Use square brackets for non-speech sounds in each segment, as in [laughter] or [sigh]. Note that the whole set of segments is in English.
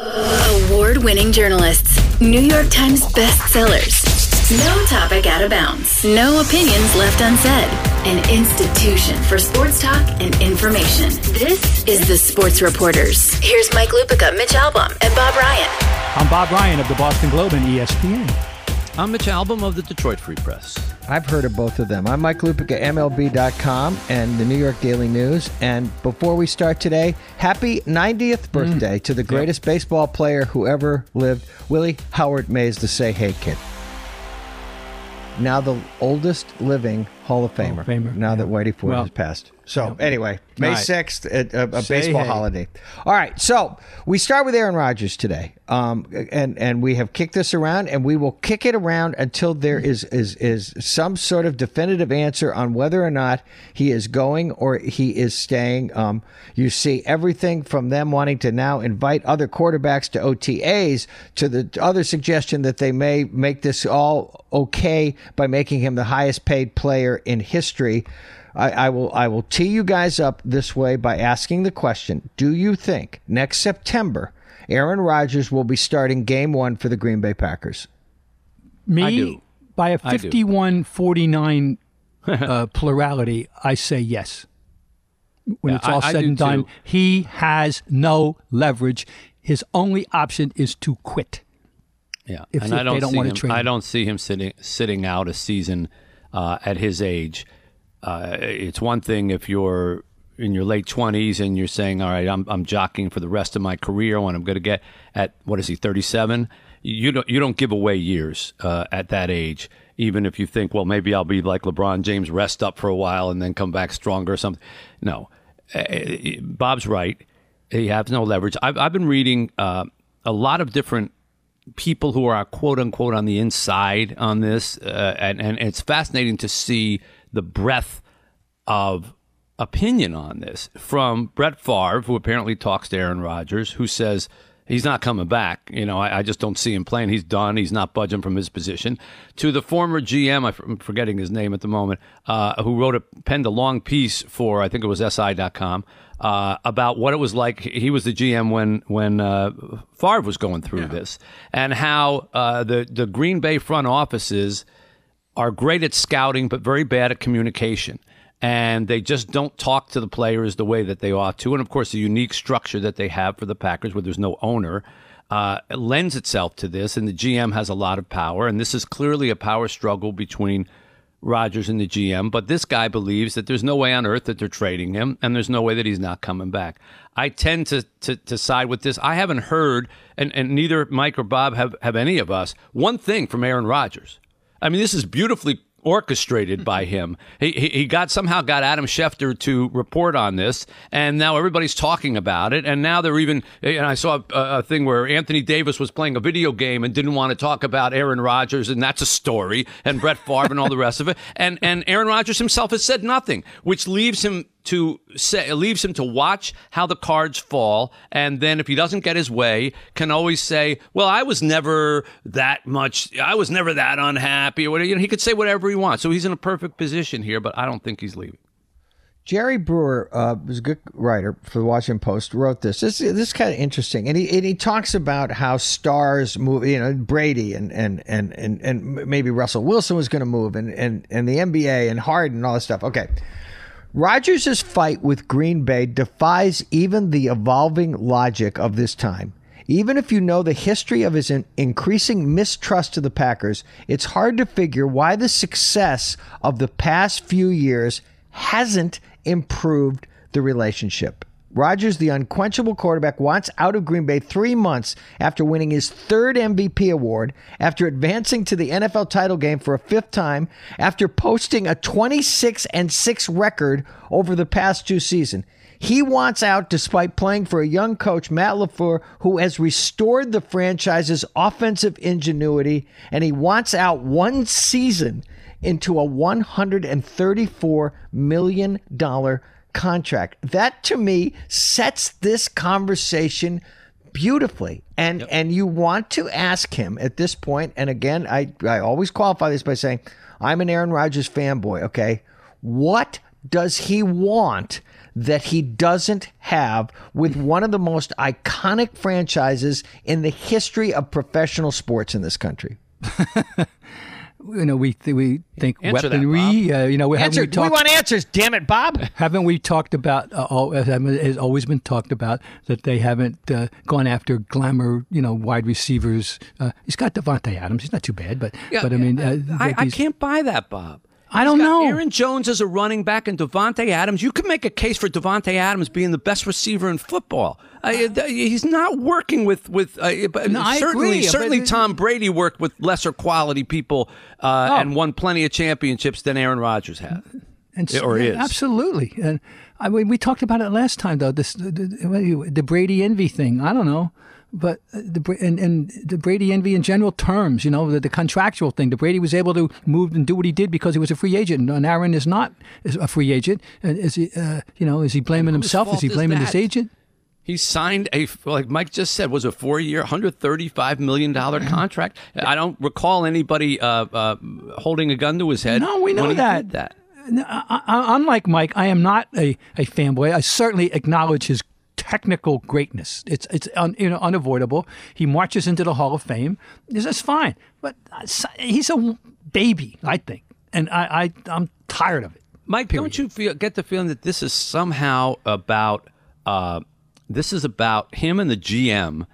Award winning journalists, New York Times bestsellers. No topic out of bounds. No opinions left unsaid. An institution for sports talk and information. This is the Sports Reporters. Here's Mike Lupica, Mitch Albom, and Bob Ryan. I'm Bob Ryan of the Boston Globe and ESPN. I'm Mitch Albom of the Detroit Free Press. I've heard of both of them. I'm Mike Lupica, MLB.com and the New York Daily News. And before we start today, happy 90th mm. birthday to the greatest baseball player who ever lived, Willie Howard Mays, the Say Hey Kid. Now the oldest living Hall of Famer. of Famer, now yeah. that Whitey Ford Well, has passed. So anyway, May 6th, a, a, a baseball hey. holiday. All right, so we start with Aaron Rodgers today, um, and and we have kicked this around, and we will kick it around until there is is is some sort of definitive answer on whether or not he is going or he is staying. Um, you see everything from them wanting to now invite other quarterbacks to OTAs to the other suggestion that they may make this all okay by making him the highest paid player in history. I, I will I will tee you guys up this way by asking the question: Do you think next September Aaron Rodgers will be starting Game One for the Green Bay Packers? Me, I do. by a do. 51 49 uh, [laughs] plurality, I say yes. When Yeah, it's all I- I said do and done, too. he has no leverage. His only option is to quit. Yeah, If- and if I don't they don't see wanna him. train I don't see him sitting sitting out a season uh, at his age. Uh, it's one thing if you're in your late twenties and you're saying, "All right, I'm I'm jockeying for the rest of my career when I'm going to get at what is he 37." You don't you don't give away years uh, at that age. Even if you think, well, maybe I'll be like LeBron James, rest up for a while and then come back stronger or something. No, Uh, Bob's right. He has no leverage. I've, I've been reading uh, a lot of different people who are quote unquote on the inside on this, uh, and and it's fascinating to see the breadth of opinion on this from Brett Favre, who apparently talks to Aaron Rodgers, who says he's not coming back. You know, I, I just don't see him playing. He's done. He's not budging from his position. To the former GM, I'm forgetting his name at the moment, uh, who wrote a penned a long piece for I think it was SI.com. Uh, about what it was like. He was the GM when when uh, Favre was going through this, and how uh, the the Green Bay front offices are great at scouting, but very bad at communication. And they just don't talk to the players the way that they ought to. And of course, the unique structure that they have for the Packers, where there's no owner, uh, lends itself to this. And the GM has a lot of power. And this is clearly a power struggle between Rodgers and the GM. But this guy believes that there's no way on earth that they're trading him, and there's no way that he's not coming back. I tend to, to, to side with this. I haven't heard, and, and neither Mike or Bob have, have any of us, one thing from Aaron Rodgers. I mean, this is beautifully orchestrated by [laughs] him. He, he he got somehow got Adam Schefter to report on this, and now everybody's talking about it. And now they're even. And I saw a, a thing where Anthony Davis was playing a video game and didn't want to talk about Aaron Rodgers, and that's a story. And Brett Favre and all the rest of it. And and Aaron Rodgers himself has said nothing, which leaves him to say it leaves him to watch how the cards fall and then if he doesn't get his way can always say well i was never that much i was never that unhappy or whatever you know he could say whatever he wants so he's in a perfect position here but i don't think he's leaving Jerry Brewer uh, was a good writer for the Washington Post. Wrote this. This, this is kind of interesting, and he and he talks about how stars move. You know, Brady and and and and, and maybe Russell Wilson was going to move, and and and the NBA and Harden and all this stuff. Okay. Rodgers' fight with Green Bay defies even the evolving logic of this time. Even if you know the history of his increasing mistrust of the Packers, it's hard to figure why the success of the past few years hasn't improved the relationship. Rodgers, the unquenchable quarterback, wants out of Green Bay three months after winning his third MVP award, after advancing to the NFL title game for a fifth time, after posting a 26 and 6 record over the past two seasons. He wants out despite playing for a young coach, Matt LaFleur, who has restored the franchise's offensive ingenuity, and he wants out one season into a $134 million contract. That to me sets this conversation beautifully. And and you want to ask him at this point, and again, I, I always qualify this by saying, I'm an Aaron Rodgers fanboy, okay? What does he want that he doesn't have with one of the most iconic franchises in the history of professional sports in this country? [laughs] you know, we th- we think Answer that, weaponry. uh, you know, we Answer. haven't we talked, we want answers. Damn it, Bob. haven't we talked about? Uh, all, uh, has always been talked about that they haven't uh, gone after glamour. You know, wide receivers. Uh, he's got Davante Adams. He's not too bad, but but I mean, uh, I, I can't buy that, Bob. I don't know. Aaron Jones as a running back and Davante Adams. You could make a case for Davante Adams being the best receiver in football. Uh, he's not working with with. Uh, No, certainly, agree, certainly, Tom Brady worked with lesser quality people uh, Oh. and won plenty of championships than Aaron Rodgers had. And Or yeah, is. absolutely. And I mean, we talked about it last time, though. This the, the Brady envy thing. I don't know, but uh, the and, and the Brady envy in general terms. You know, the, the contractual thing. The Brady was able to move and do what he did because he was a free agent, and Aaron is not a free agent. And is he? Uh, you know, is he blaming himself? Is he is blaming his agent? He signed a like Mike just said was a four year, hundred thirty five million dollar contract. I don't recall anybody uh, uh, holding a gun to his head. No, we know that. that. No, I, I, unlike Mike, I am not a, a fanboy. I certainly acknowledge his technical greatness. It's it's un, you know unavoidable. He marches into the Hall of Fame. This is fine, but uh, he's a baby, I think, and I, I I'm tired of it. Mike, don't you feel get the feeling that this is somehow about uh, this is about him and the GM,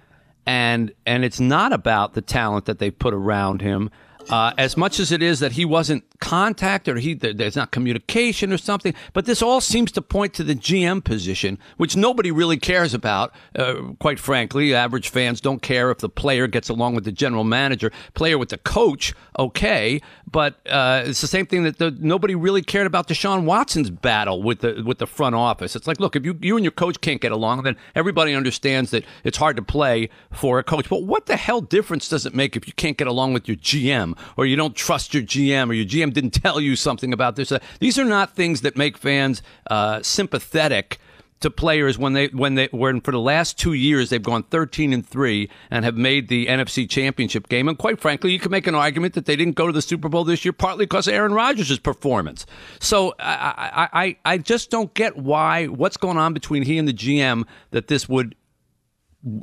and and it's not about the talent that they put around him. Uh, as much as it is that he wasn't contacted or he there's not communication or something, but this all seems to point to the GM position, which nobody really cares about. Uh, quite frankly, average fans don't care if the player gets along with the general manager, player with the coach, okay. But uh, it's the same thing that the, nobody really cared about Deshaun Watson's battle with the with the front office. It's like, look, if you you and your coach can't get along, then everybody understands that it's hard to play for a coach. But what the hell difference does it make if you can't get along with your GM or you don't trust your GM or your GM didn't tell you something about this? Uh, these are not things that make fans uh, sympathetic to players when they when they when for the last two years they've gone 13 and three and have made the NFC Championship game. And quite frankly, you can make an argument that they didn't go to the Super Bowl this year partly because of Aaron Rodgers' performance. So I, I I I just don't get why what's going on between he and the GM that this would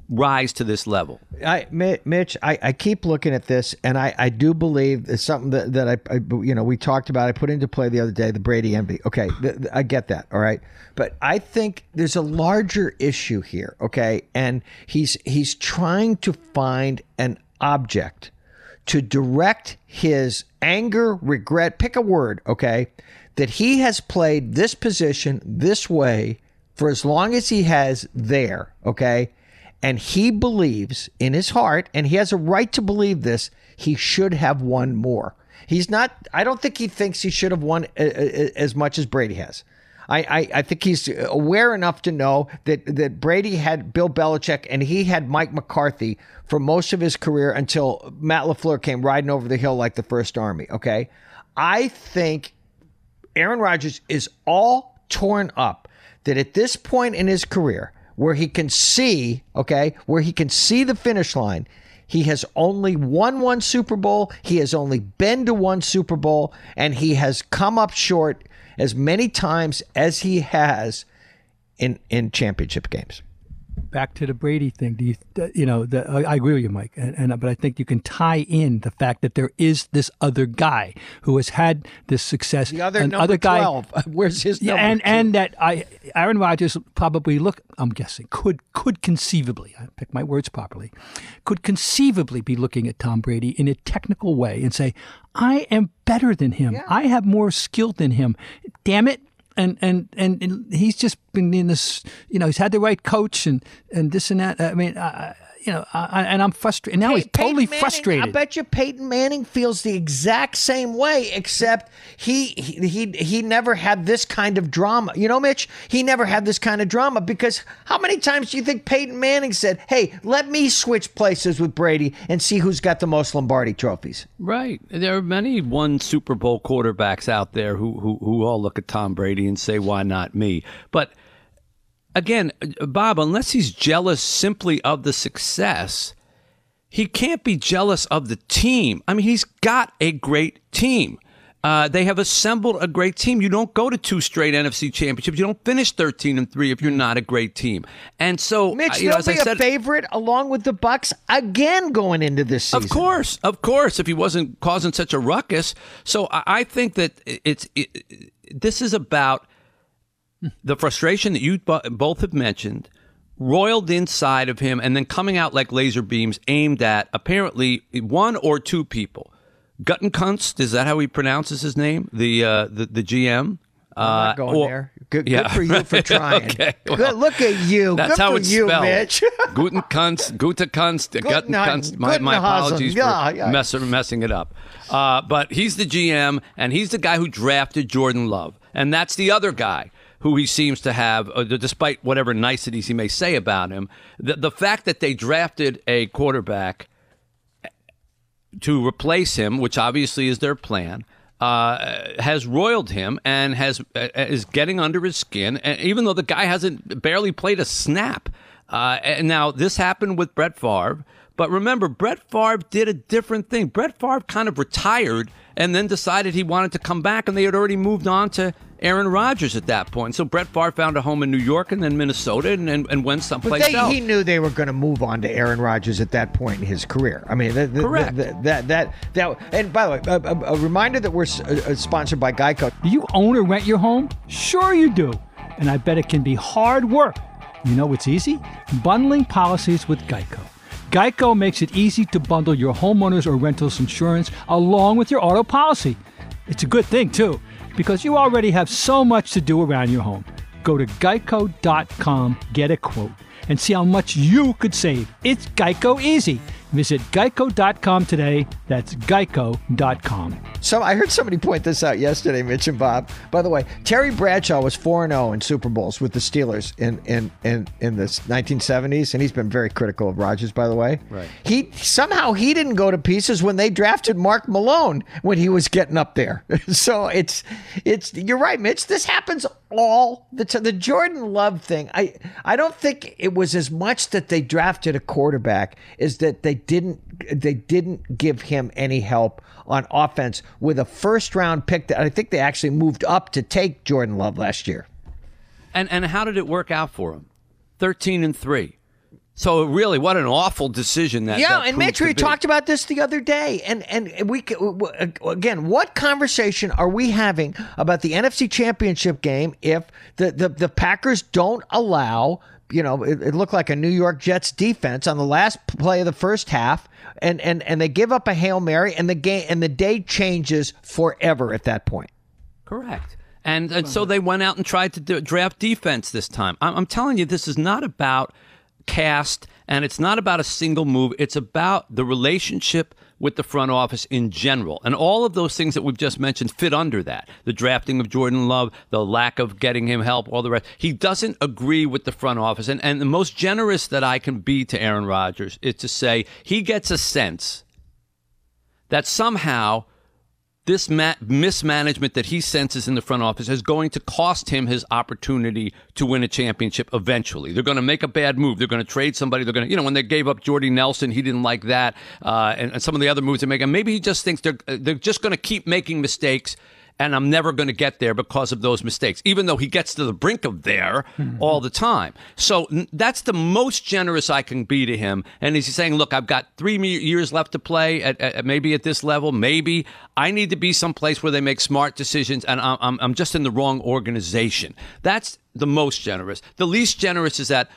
rise to this level. I, Mitch, I, I keep looking at this, and I, I do believe it's something that, that I, I, you know, we talked about. I put into play the other day the Brady envy. Okay, th- th- I get that. All right, but I think there's a larger issue here. Okay, and he's he's trying to find an object to direct his anger, regret, pick a word. Okay, that he has played this position this way for as long as he has there. Okay and he believes in his heart, and he has a right to believe this, he should have won more. He's not, I don't think he thinks he should have won a- a- a- as much as Brady has. I, I, I think he's aware enough to know that, that Brady had Bill Belichick and he had Mike McCarthy for most of his career until Matt LaFleur came riding over the hill like the first army. Okay. I think Aaron Rodgers is all torn up that at this point in his career, where he can see, okay, where he can see the finish line, he has only won one Super Bowl. He has only been to one Super Bowl, and he has come up short as many times as he has in in championship games. Back to the Brady thing. Do you, you know, the, I, I agree with you, Mike, and, and but I think you can tie in the fact that there is this other guy who has had this success. The other number other guy, twelve, [laughs] where's his number? and two? and that I Aaron Rodgers probably look. I'm guessing could could conceivably I pick my words properly, could conceivably be looking at Tom Brady in a technical way and say, I am better than him. I have more skill than him. Damn it. And, and and he's just been in this, you know, he's had the right coach and and this and that. I mean, I- you know, I, I- and I'm frustrated. And now he's Hey, totally Manning, frustrated. I bet you Peyton Manning feels the exact same way, except he, he he he never had this kind of drama. You know, Mitch, he never had this kind of drama because how many times do you think Peyton Manning said, "Hey, let me switch places with Brady and see who's got the most Lombardi trophies"? Right. There are many one Super Bowl quarterbacks out there who, who, who all look at Tom Brady and say, why not me? But again, Bob, unless he's jealous simply of the success, he can't be jealous of the team. I mean, he's got a great team. Uh, they have assembled a great team. You don't go to two straight NFC championships. You don't finish thirteen and three if you're not a great team. And so, Mitch, uh, you know, they'll as I be a favorite along with the Bucks again going into this season. Of course, of course. If he wasn't causing such a ruckus, so I, I think that it's it, this is about the frustration that you both have mentioned, roiled inside of him, and then coming out like laser beams aimed at apparently one or two people. Guttenkunst, is that how he pronounces his name? The uh, the the GM. I'm not Uh, going or- there. Good, yeah. good for you for [laughs] trying. Okay, well, good, look at you. That's good how it's you, spelled. Mitch. Gutenkunst, Gutenkunst, Guten- Guttenkunst. My, my apologies Yeah, for yeah. mess, messing it up. Uh, but he's the GM, and he's the guy who drafted Jordan Love, and that's the other guy who he seems to have, uh, despite whatever niceties he may say about him. The, the fact that they drafted a quarterback to replace him, which obviously is their plan, uh, has roiled him and has uh, is getting under his skin. And even though the guy hasn't barely played a snap, uh, and now this happened with Brett Favre. But remember, Brett Favre did a different thing. Brett Favre kind of retired and then decided he wanted to come back, and they had already moved on to Aaron Rodgers at that point. So Brett Favre found a home in New York and then Minnesota and, and, and went But someplace they, else. he knew they were going to move on to Aaron Rodgers at that point in his career. I mean, the, the, Correct. the- that that that. And by the way, a, a, a reminder that we're s- uh, uh, sponsored by Geico. Do you own or rent your home? Sure, you do. And I bet it can be hard work. You know what's easy? Bundling policies with Geico. Geico makes it easy to bundle your homeowners or rentals insurance along with your auto policy. It's a good thing, too, because you already have so much to do around your home. Go to geico.com, get a quote, and see how much you could save. It's Geico easy. Visit geico.com today. That's geico.com. So I heard somebody point this out yesterday, Mitch and Bob. By the way, Terry Bradshaw was four and zero in Super Bowls with the Steelers in in in in the 1970s, and he's been very critical of Rodgers. By the way, Right. He somehow he didn't go to pieces when they drafted Mark Malone when he was getting up there. [laughs] so it's it's you're right, Mitch. This happens all the time. The Jordan Love thing. I I don't think it was as much that they drafted a quarterback is that they didn't they didn't give him any help on offense with a first round pick that I think they actually moved up to take Jordan Love last year. And and how did it work out for him? Thirteen and three. So really, what an awful decision that. Yeah, that and Mitch, we talked about this the other day, and and we c- w- w- again, what conversation are we having about the NFC Championship game if the the, the Packers don't allow? You know, it, it looked like a New York Jets defense on the last play of the first half, and and and they give up a hail mary, and the game and the day changes forever at that point. Correct. And, and so they went out and tried to do, draft defense this time. I'm, I'm telling you, this is not about cast and it's not about a single move. It's about the relationship with the front office in general. And all of those things that we've just mentioned fit under that. The drafting of Jordan Love, the lack of getting him help, all the rest. He doesn't agree with the front office. And, and the most generous that I can be to Aaron Rodgers is to say he gets a sense that somehow this ma- mismanagement that he senses in the front office is going to cost him his opportunity to win a championship eventually. They're going to make a bad move. They're going to trade somebody. They're going to, you know, when they gave up Jordy Nelson, he didn't like that, uh, and, and some of the other moves they make. And maybe he just thinks they're they're just going to keep making mistakes. And I'm never going to get there because of those mistakes, even though he gets to the brink of there mm-hmm. all the time. So that's the most generous I can be to him. And he's saying, look, I've got three years left to play at, at maybe at this level. Maybe I need to be someplace where they make smart decisions and I'm, I'm, I'm just in the wrong organization. That's the most generous. The least generous is that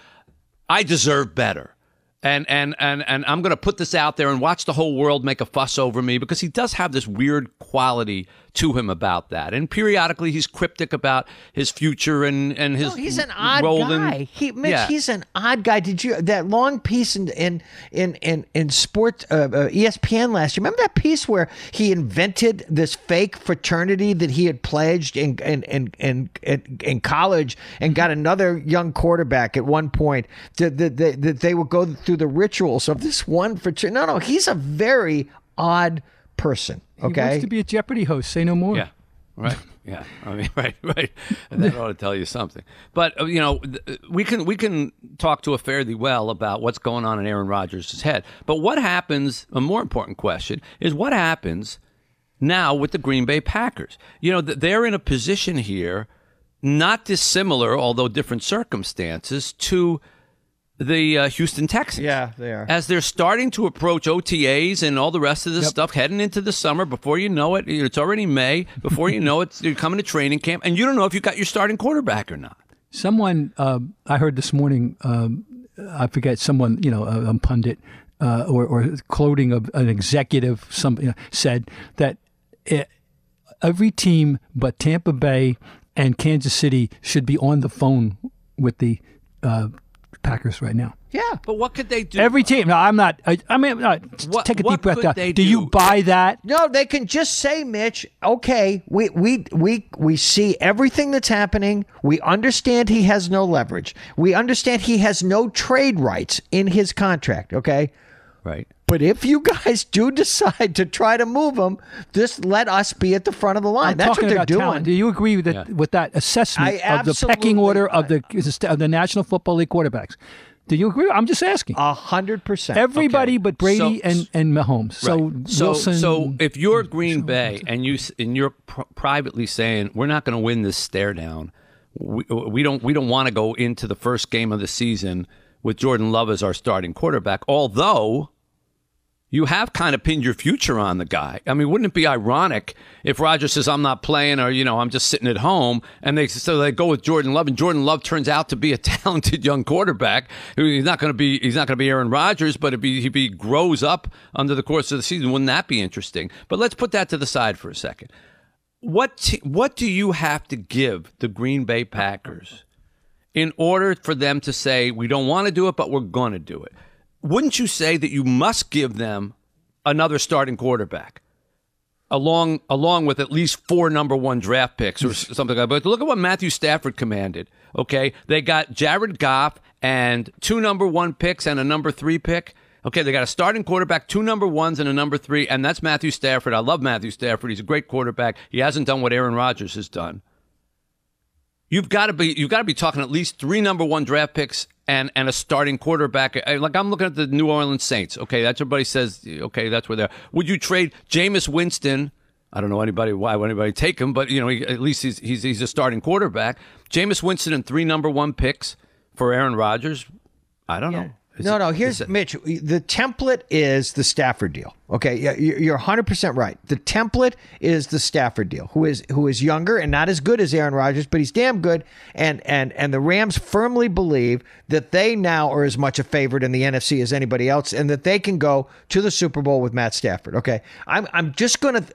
I deserve better. And and and and I'm going to put this out there and watch the whole world make a fuss over me because he does have this weird quality to him about that. And periodically he's cryptic about his future and and his No, he's an odd role in- guy. He, Mitch, Yeah. he's an odd guy. Did you that long piece in in in in, in sport uh, uh, ESPN last year? Remember that piece where he invented this fake fraternity that he had pledged in in in in, in, in college and got another young quarterback at one point that that that that they would go through the rituals of this one fraternity. No, no, he's a very odd person. He Okay, wants to be a Jeopardy host. Say no more. Yeah. Right. [laughs] Yeah. I mean, [laughs] right, right. And that ought to tell you something. But uh, you know, we can we can talk to a fairly well about what's going on in Aaron Rodgers' head. But what happens? A more important question is what happens now with the Green Bay Packers. You know, they're in a position here not dissimilar, although different circumstances, to the uh, Houston Texans. Yeah, they are. As they're starting to approach OTAs and all the rest of this stuff, heading into the summer, before you know it, it's already May. Before you know it, [laughs] you're coming to training camp, and you don't know if you got your starting quarterback or not. Someone um, I heard this morning, um, I forget, someone, you know, a, a pundit uh, or, or quoting of an executive, some you know, said that it, every team but Tampa Bay and Kansas City should be on the phone with the uh, Packers right now. Yeah, but what could they do? Every team. No, I'm not. I, I mean, uh, no, What- take a deep breath. Out. they Do you buy that? No, they can just say, Mitch, okay, we we we we see everything that's happening. We understand he has no leverage. We understand he has no trade rights in his contract, okay? right. But if you guys do [laughs] decide to try to move him, just let us be at the front of the line. I'm that's what they're doing. talent. Do you agree with that? Yeah. With that assessment I of the pecking order of the of the National Football League quarterbacks? Do you agree? I'm just asking. A hundred percent. Everybody okay. but Brady So- and and Mahomes. So Right. so, Wilson. so if you're Green Bay and you and you're pr- privately saying we're not going to win this stare down, we, we don't we don't want to go into the first game of the season with Jordan Love as our starting quarterback. Although you have kind of pinned your future on the guy. I mean, wouldn't it be ironic if Roger says I'm not playing or you know I'm just sitting at home, and they so they go with Jordan Love, and Jordan Love turns out to be a [laughs] talented young quarterback. who He's not going to be he's not to be Aaron Rodgers, but if he, he grows up under the course of the season, wouldn't that be interesting? But let's put that to the side for a second. What t- what do you have to give the Green Bay Packers in order for them to say we don't want to do it, but we're going to do it? Wouldn't you say that you must give them another starting quarterback? Along, along with at least four number one draft picks or something like that. But look at what Matthew Stafford commanded. Okay, they got Jared Goff and two number one picks and a number three pick. Okay, they got a starting quarterback, two number ones and a number three, and that's Matthew Stafford. I love Matthew Stafford. He's a great quarterback. He hasn't done what Aaron Rodgers has done. You've got to be you've got to be talking at least three number one draft picks and and a starting quarterback. Uh, like I'm looking at the New Orleans Saints. Okay, that's everybody says. Okay, that's where they're. Would you trade Jameis Winston? I don't know anybody why would anybody take him, but you know he, at least he's he's he's a starting quarterback. Jameis Winston and three number one picks for Aaron Rodgers. I don't know. Is no, it- no. Here's it- Mitch. The template is the Stafford deal. Okay, yeah, you- you're 100 percent right. The template is the Stafford deal, who is who is younger and not as good as Aaron Rodgers, but he's damn good. And and and the Rams firmly believe that they now are as much a favorite in the NFC as anybody else, and that they can go to the Super Bowl with Matt Stafford. Okay, I'm I'm just gonna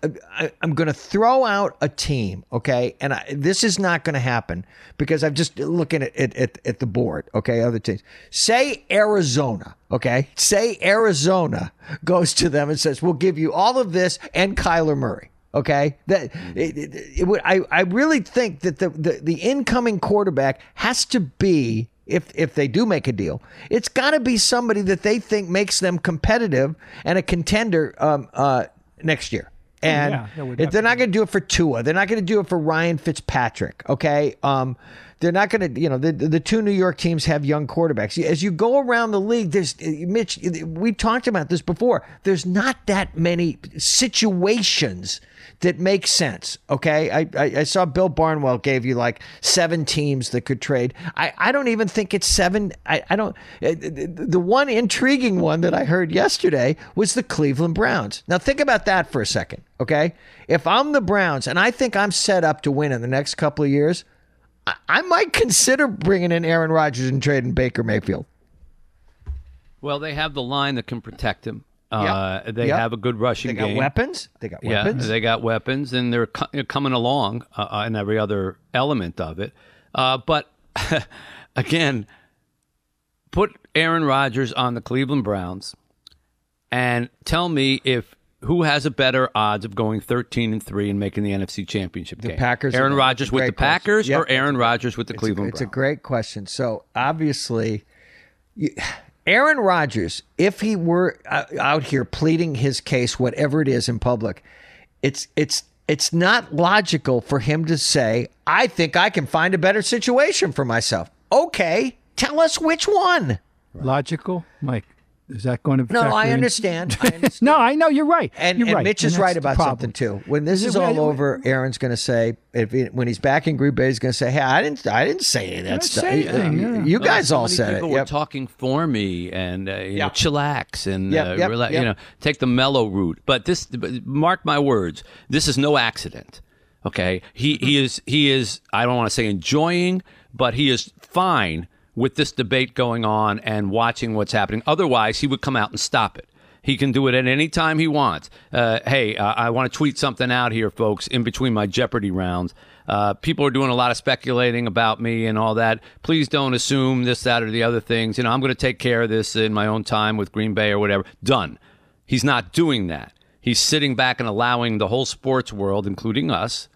I'm gonna throw out a team. Okay, and I, this is not gonna happen because I'm just looking at, at, at the board. Okay, other teams. Say Arizona. Okay, say Arizona goes to them and says, "We'll give you all of this and Kyler Murray." Okay, that it, it, it would. I I really think that the, the the incoming quarterback has to be if if they do make a deal, it's got to be somebody that they think makes them competitive and a contender um, uh, next year. And yeah, they're not going to do it for Tua, they're not going to do it for Ryan Fitzpatrick. Okay, um, they're not going to. You know, the the two New York teams have young quarterbacks. As you go around the league, there's Mitch. We talked about this before. There's not that many situations that make sense. Okay, I, I, I saw Bill Barnwell gave you like seven teams that could trade. I, I don't even think it's seven. I, I don't. uh, The one intriguing one that I heard yesterday was the Cleveland Browns. Now think about that for a second. Okay, if I'm the Browns and I think I'm set up to win in the next couple of years, I, I might consider bringing in Aaron Rodgers and trading Baker Mayfield. Well, they have the line that can protect him. Uh, Yep. They Yep. have a good rushing game. They got game. weapons. They got Yeah, weapons. they got weapons, and they're co- coming along uh, uh, in every other element of it. Uh, but [laughs] again, put Aaron Rodgers on the Cleveland Browns, and tell me if who has a better odds of going thirteen and three and making the NFC Championship game? The Packers Aaron Rodgers with the. Packers, Yep. or Aaron Rodgers with the Cleveland Browns? It's a great question. So obviously, you, Aaron Rodgers, if he were uh, out here pleading his case, whatever it is in public, it's it's it's not logical for him to say, "I think I can find a better situation for myself." Okay, tell us which one. logical, Mike. Is that going to? Be? No, I in? understand. I [laughs] understand. No, I know you're right. And, you're and right. Mitch is And right about problem. something too. When this is Yeah, all well, over, Aaron's going to say, if he, when he's back in Green Bay, he's going to say, "Hey, I didn't, I didn't say any of that stuff. anything, yeah. You Well, guys so all many said it. people were Yep. talking for me and uh, you know, chillax and Yep, uh, yep, rela- yep. you know take the mellow route. But this, mark my words, this is no accident. Okay, he he is he is I don't want to say enjoying, but he is fine with this debate going on and watching what's happening. Otherwise, he would come out and stop it. He can do it at any time he wants. Uh, hey, uh, I want to tweet something out here, folks, in between my Jeopardy rounds. Uh, people are doing a lot of speculating about me and all that. Please don't assume this, that, or the other things. You know, I'm going to take care of this in my own time with Green Bay or whatever. Done. He's not doing that. He's sitting back and allowing the whole sports world, including us,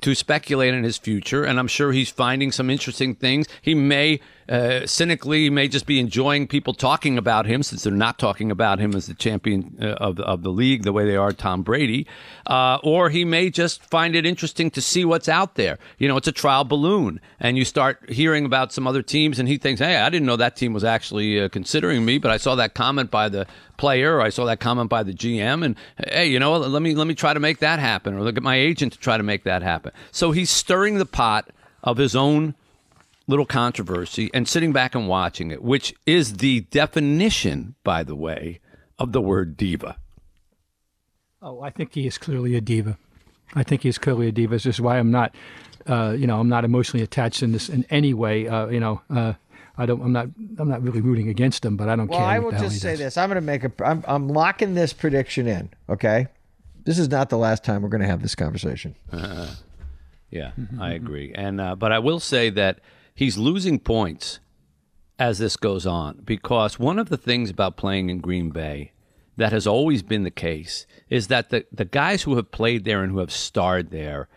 to speculate in his future, and I'm sure he's finding some interesting things. He may uh, cynically he may just be enjoying people talking about him, since they're not talking about him as the champion uh, of of the league the way they are Tom Brady, uh, or he may just find it interesting to see what's out there. You know, it's a trial balloon, and you start hearing about some other teams, and he thinks, "Hey, I didn't know that team was actually uh, considering me, but I saw that comment by the player, I saw that comment by the GM, and hey, you know, let me let me try to make that happen, or look at my agent to try to make that happen." So he's stirring the pot of his own little controversy and sitting back and watching it, which is the definition, by the way, of the word diva. Oh, I think he is clearly a diva. I think he is clearly a diva. This is why I'm not, uh, you know, I'm not emotionally attached in this in any way. Uh, you know, uh, I don't. I'm not. I'm not really rooting against him, but I don't Well, care. I will just say this: I'm going to make a. I'm, I'm locking this prediction in. Okay, this is not the last time we're going to have this conversation. [laughs] Yeah, mm-hmm, mm-hmm, I mm-hmm. agree. And uh, but I will say that he's losing points as this goes on because one of the things about playing in Green Bay that has always been the case is that the the guys who have played there and who have starred there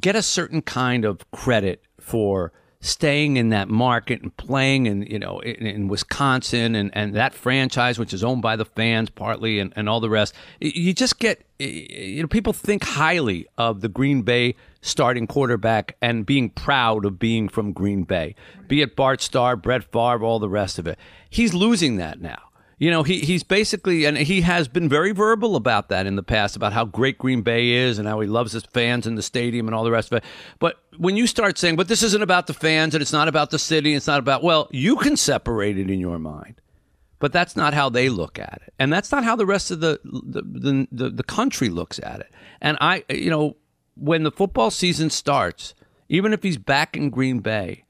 get a certain kind of credit for staying in that market and playing in you know in, in Wisconsin and, and that franchise which is owned by the fans partly and, and all the rest you just get you know people think highly of the Green Bay starting quarterback and being proud of being from Green Bay be it Bart Starr Brett Favre all the rest of it. He's losing that now you know, he, he's basically, and he has been very verbal about that in the past, about how great Green Bay is and how he loves his fans in the stadium and all the rest of it. But when you start saying, but this isn't about the fans and it's not about the city, it's not about, well, you can separate it in your mind. But that's not how they look at it. And that's not how the rest of the, the, the, the, the country looks at it. And I, you know, when the football season starts, even if he's back in Green Bay,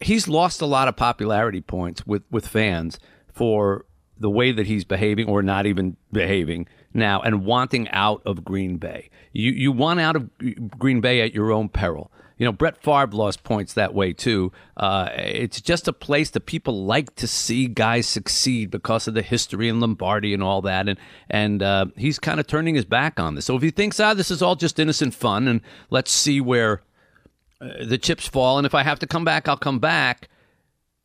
he's lost a lot of popularity points with, with fans for the way that he's behaving or not even behaving now and wanting out of Green Bay. You you want out of Green Bay at your own peril. You know, Brett Favre lost points that way too. Uh, it's just a place that people like to see guys succeed because of the history in Lombardi and all that. And and uh, he's kind of turning his back on this. So if he thinks, ah, this is all just innocent fun, and let's see where uh, the chips fall, and if I have to come back, I'll come back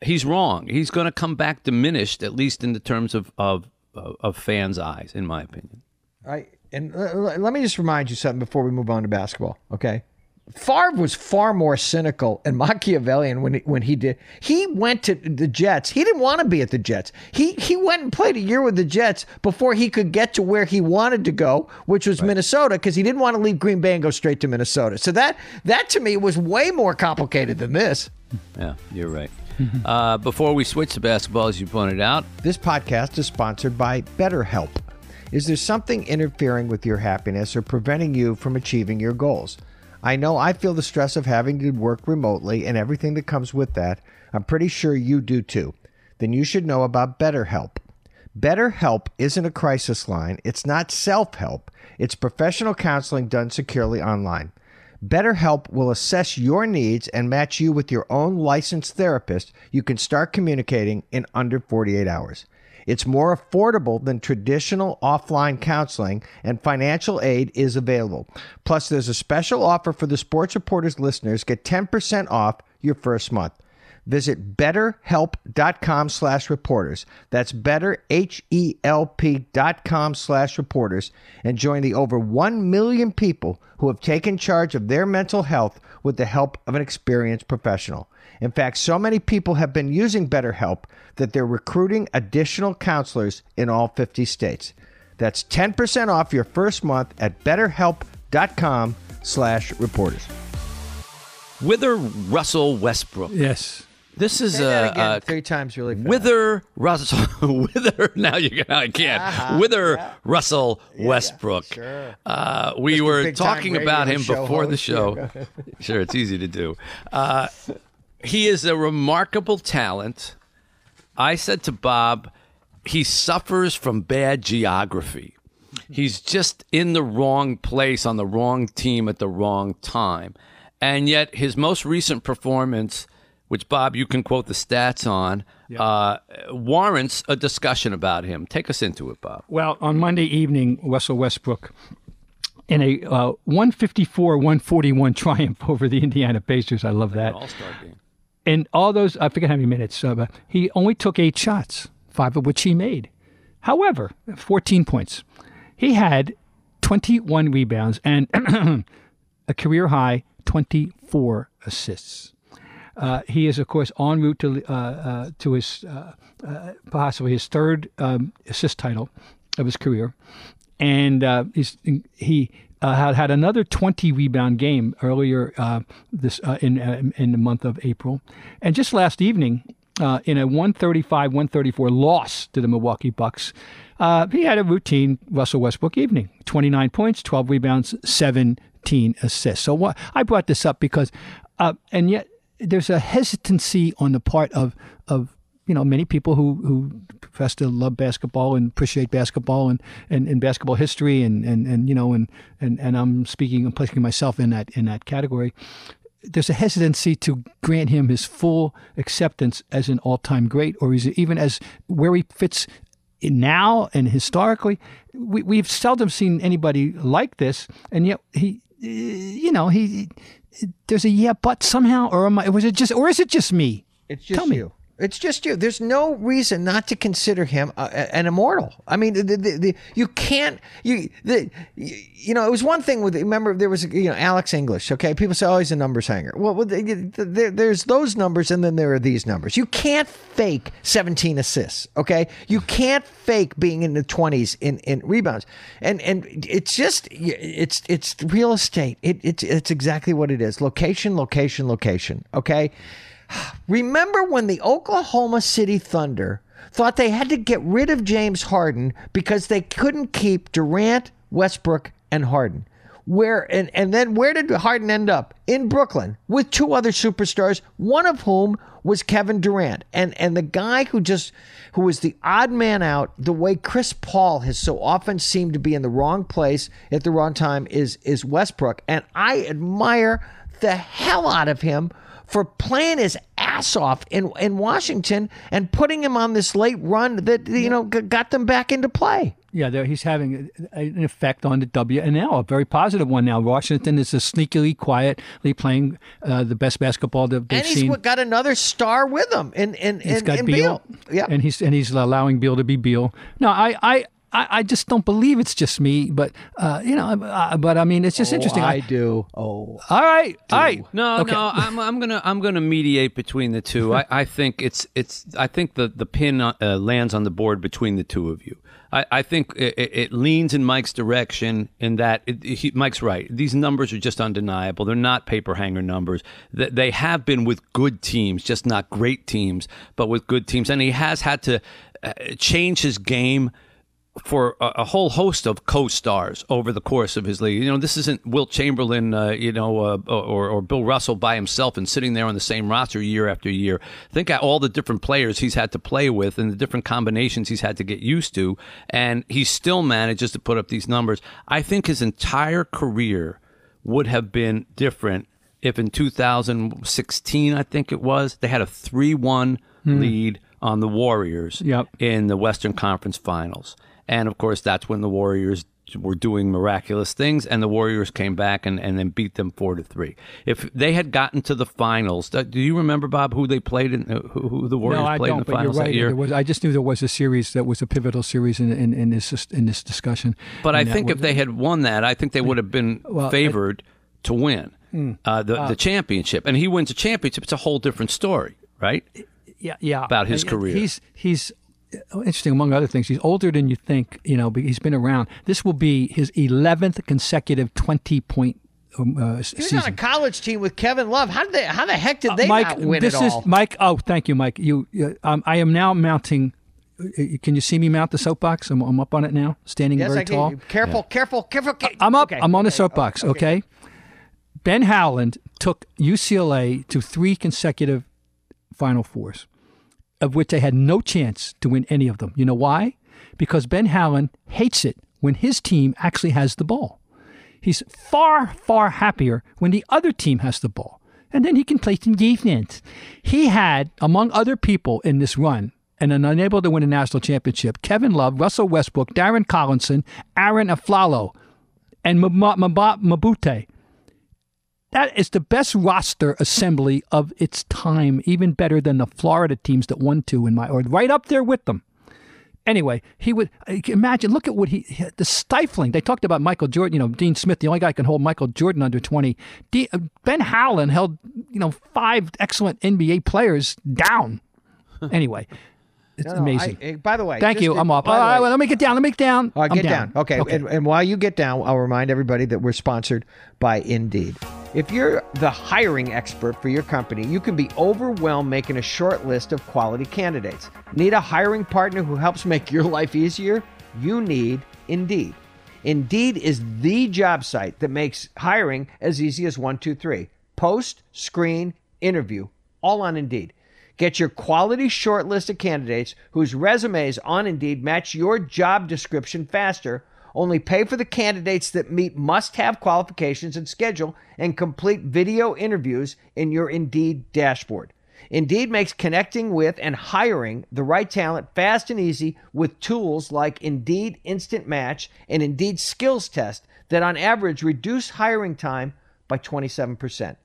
he's wrong. He's going to come back diminished, at least in the terms of of of fans' eyes, in my opinion. I and let me just remind you something before we move on to basketball. Okay, Favre was far more cynical and Machiavellian when he, when he did. He went to the Jets. He didn't want to be at the Jets. He he went and played a year with the Jets before he could get to where he wanted to go, which was Minnesota, because he didn't want to leave Green Bay and go straight to Minnesota. So that that to me was way more complicated than this. Yeah, you're right. [laughs] uh, before we switch to basketball, as you pointed out, This podcast is sponsored by BetterHelp. Is there something interfering with your happiness or preventing you from achieving your goals? I know I feel the stress of having to work remotely and everything that comes with that. I'm pretty sure you do too. Then you should know about BetterHelp. BetterHelp isn't a crisis line, it's not self help, it's professional counseling done securely online. BetterHelp will assess your needs and match you with your own licensed therapist. You can start communicating in under 48 hours. It's more affordable than traditional offline counseling, and financial aid is available. Plus, there's a special offer for the Sports Reporters listeners. Get 10% off your first month. Visit betterhelp.com slash reporters. That's better, H-E-L-P dot com slash reporters and join the over 1 million people who have taken charge of their mental health with the help of an experienced professional. In fact, so many people have been using BetterHelp that they're recruiting additional counselors in all 50 states. That's 10% off your first month at betterhelp.com slash reporters. Wither Russell Westbrook. Yes. This is Say that a, again a three times really fast. Wither Russell [laughs] Wither now you can I can't Wither Russell Westbrook. sure. Uh, we Mr. were talking about him before the show. [laughs] sure, it's easy to do. Uh, he is a remarkable talent. I said to Bob, he suffers from bad geography. He's just in the wrong place on the wrong team at the wrong time. And yet, his most recent performance, which Bob, you can quote the stats on, uh, warrants a discussion about him. Take us into it, Bob. Well, on Monday evening, Russell Westbrook, in a uh, 154-141 triumph [laughs] over the Indiana Pacers. I love that. All star game. And all those, I forget how many minutes, uh, he only took eight shots, five of which he made. However, 14 points. He had 21 rebounds and [clears throat] a career high 24 assists. Uh, he is, of course, en route to uh, uh, to his uh, possibly his third um, assist title of his career, and he had had another 20 rebound game earlier this in in the month of April, and just last evening. In a 135-134 loss to the Milwaukee Bucks, he had a routine Russell Westbrook evening: 29 points, 12 rebounds, 17 assists. So what I brought this up because, uh, and yet there's a hesitancy on the part of of you know many people who who profess to love basketball and appreciate basketball and, and, and basketball history and, and, and you know and, and, and I'm speaking and placing myself in that in that category. There's a hesitancy to grant him his full acceptance as an all-time great, or even as where he fits now and historically. We, we've seldom seen anybody like this, and yet he, you know, he. There's a yeah, but somehow, or am I? Was it just, or is it just me? It's just Tell me. It's just you. There's no reason not to consider him uh, an immortal. I mean, the, the, the, you can't. You the you know it was one thing with remember there was you know Alex English. Okay, people say oh he's a numbers hanger. Well, well the, the, there, there's those numbers and then there are these numbers. You can't fake 17 assists. Okay, you can't fake being in the 20s in, in rebounds. And and it's just it's it's real estate. It, it's it's exactly what it is. Location, location, location. Okay. Remember when the Oklahoma City Thunder thought they had to get rid of James Harden because they couldn't keep Durant, Westbrook, and Harden? Where and, and then where did Harden end up? In Brooklyn with two other superstars, one of whom was Kevin Durant. And and the guy who just who was the odd man out, the way Chris Paul has so often seemed to be in the wrong place at the wrong time is is Westbrook. And I admire the hell out of him for playing his ass off in in Washington and putting him on this late run that you know g- got them back into play. Yeah, he's having an effect on the WNL, a very positive one now. Washington is a sneakily, quietly playing uh, the best basketball that they've and he's seen. got another star with him in in, He's in, got in Beal, Yeah, and he's and he's allowing Beal to be Beal. No, I, I, I, I just don't believe it's just me, but uh, you know, uh, but I mean, it's just interesting. I, do. Oh, all right, all right. No, Okay. no, I'm, I'm gonna I'm gonna mediate between the two. I, I think it's it's I think the the pin uh, lands on the board between the two of you. I, I think it, it it leans in Mike's direction in that it, he, Mike's right. These numbers are just undeniable. They're not paper hanger numbers. Th- They have been with good teams, just not great teams, but with good teams. And he has had to uh, change his game for a, a whole host of co-stars over the course of his league. You know, this isn't Wilt Chamberlain, uh, you know, uh, or, or Bill Russell by himself and sitting there on the same roster year after year. Think of all the different players he's had to play with and the different combinations he's had to get used to, and he still manages to put up these numbers. I think his entire career would have been different if in 2016, I think it was, they had a 3-1 lead on the Warriors Yep. in the Western Conference Finals. And of course, that's when the Warriors were doing miraculous things, and the Warriors came back and, and then beat them four to three. If they had gotten to the finals, uh, do you remember Bob who they played in? Who, who the Warriors no, played in the finals right. that year? Was, I just knew there was a series that was a pivotal series in in, in this in this discussion. But I And that think was- if they had won that, I think they would have been Well, favored to win uh, the the championship. And he wins a championship; it's a whole different story, right? yeah, yeah, about his And- career. He's he's uh, interesting among other things. He's older than you think. You know, but he's been around. This will be his eleventh consecutive twenty point. Um, uh, He was season. on a college team with Kevin Love. How did they? How the heck did they Mike, not win this it all? is Mike. Oh, thank you, Mike. You, uh, um, I am now mounting. uh, Can you see me mount the soapbox? I'm, I'm up on it now, standing yes, very I tall. can. Careful, careful, careful. ca- I'm up. Okay, I'm on the okay, soapbox. Okay. Ben Howland took UCLA to three consecutive Final Fours, of which they had no chance to win any of them. You know why? Because Ben Howland hates it when his team actually has the ball. He's far, far happier when the other team has the ball. And then he can play some defense. He had, among other people in this run, and then unable to win a national championship, Kevin Love, Russell Westbrook, Darren Collison, Arron Afflalo, and Mab- Mab- Mabute. That is the best roster assembly of its time, even better than the Florida teams that won two in my, or right up there with them. Anyway, he would imagine. Look at what he the stifling. They talked about Michael Jordan. You know, Dean Smith, the only guy can hold Michael Jordan under twenty. Uh, ben Howland held you know five excellent NBA players down. [laughs] Anyway, it's No, amazing. I- eh, by the way, Thank you. I'm off. All right, well, let me get down. Let me get down. Uh, I'm get down. Okay. And, and while you get down, I'll remind everybody that we're sponsored by Indeed. If you're the hiring expert for your company, you can be overwhelmed making a short list of quality candidates. Need a hiring partner who helps make your life easier? You need Indeed. Indeed is the job site that makes hiring as easy as one, two, three. Post, screen, interview, all on Indeed. Get your quality short list of candidates whose resumes on Indeed match your job description faster. Only pay for the candidates that meet must have qualifications and schedule and complete video interviews in your Indeed dashboard. Indeed makes connecting with and hiring the right talent fast and easy with tools like Indeed Instant Match and Indeed Skills Test that on average reduce hiring time by 27%.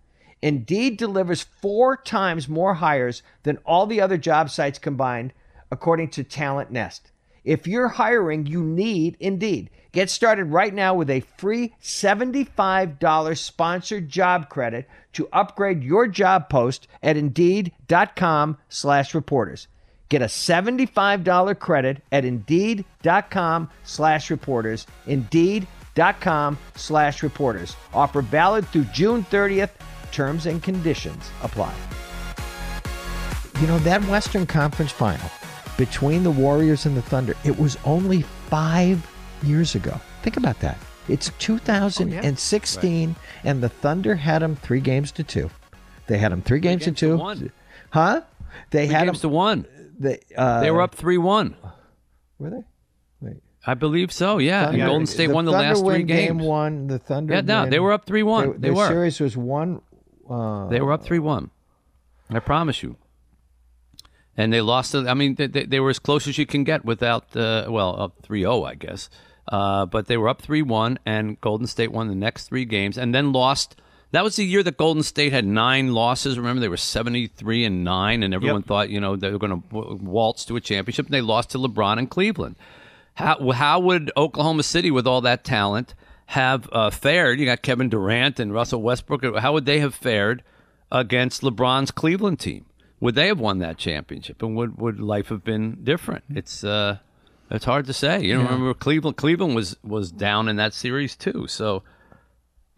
Indeed delivers four times more hires than all the other job sites combined, according to TalentNest. If you're hiring, you need Indeed. Get started right now with a free $75 sponsored job credit to upgrade your job post at Indeed.com slash reporters. Get a $75 credit at Indeed.com slash reporters. Indeed.com slash reporters. Offer valid through June 30th. Terms and conditions apply. You know, that Western Conference final between the Warriors and the Thunder, it was only five years ago. Think about that. It's 2016, and the Thunder had them three games to two. They had them three games, games to to two. one. Huh? They Three had games them. to one. They, uh, They were up three one. Were they? Wait. I believe so. Yeah, Thunder- Golden State won the Thunder last three win Game one. The Thunder. Yeah, no, win- they were up 3-1. They, They the were. series was one. Uh, They were up three one. I promise you. And they lost. I mean, they, they, they were as close as you can get without. Uh, well, up 3-0, I guess. Uh, but they were up three one, and Golden State won the next three games, and then lost. That was the year that Golden State had nine losses. Remember, they were seventy three and nine, and everyone thought you know they were going to waltz to a championship. And they lost to LeBron and Cleveland. How how would Oklahoma City, with all that talent, have uh, fared? You got Kevin Durant and Russell Westbrook. How would they have fared against LeBron's Cleveland team? Would they have won that championship? And would would life have been different? It's uh, it's hard to say. You know, remember Cleveland? Cleveland was was down in that series too, so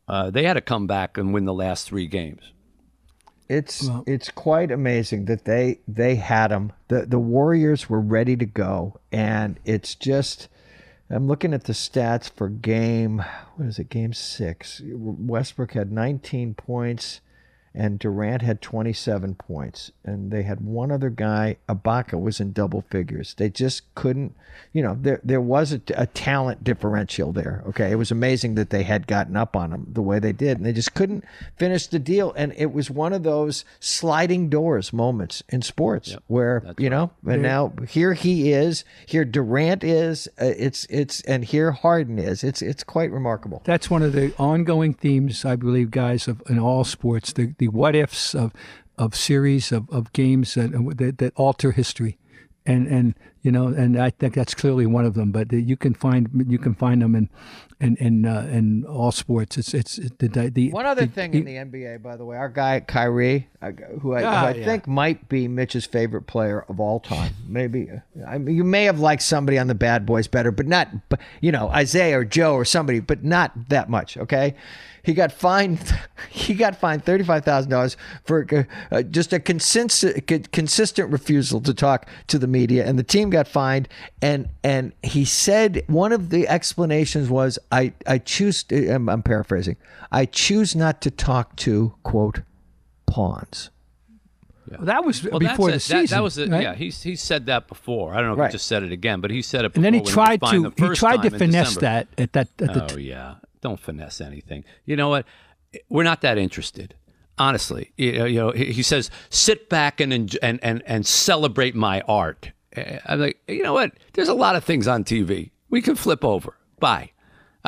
uh, they had to come back and win the last three games. It's it's quite amazing that they they had them. the The Warriors were ready to go, and it's just. I'm looking at the stats for game. What is it? Game six. Westbrook had 19 points, and Durant had 27 points, and they had one other guy. Ibaka was in double figures. They just couldn't, you know, there there was a, a talent differential there. Okay, it was amazing that they had gotten up on them the way they did, and they just couldn't finish the deal. And it was one of those sliding doors moments in sports Yep, where that's you know, and now here he is, here Durant is. Uh, it's it's and here Harden is. It's it's quite remarkable. That's one of the ongoing themes, I believe, guys, of in all sports. The the what ifs of of series of, of games that, that that alter history, and and you know, and I think that's clearly one of them. But you can find you can find them in in in, uh, in all sports. It's it's the the One other the- thing the- in the NBA, by the way, our guy Kyrie, uh, who I, who Ah, I yeah. think might be Mitch's favorite player of all time. Maybe I mean, you may have liked somebody on the Bad Boys better, but not, but, you know, Isaiah or Joe or somebody, but not that much. Okay, he got fined. [laughs] He got fined thirty five thousand dollars for uh, just a consistent consistent refusal to talk to the media, and the team got fined. And and he said one of the explanations was, "I I choose." I'm, I'm paraphrasing. I choose not to talk to quote pawns. that was Well, before the that's it. That- season. That, was it. right? Yeah, he's he said that before. I don't know if Right. he just said it again, but he said it. and then he tried was to he tried to time finesse that at that at the Oh yeah, don't finesse anything. You know what? We're not that interested. Honestly, you know, you know he says, "Sit back and and and and celebrate my art." Eh, I'm like, you know what? There's a lot of things on TV we can flip over. Bye.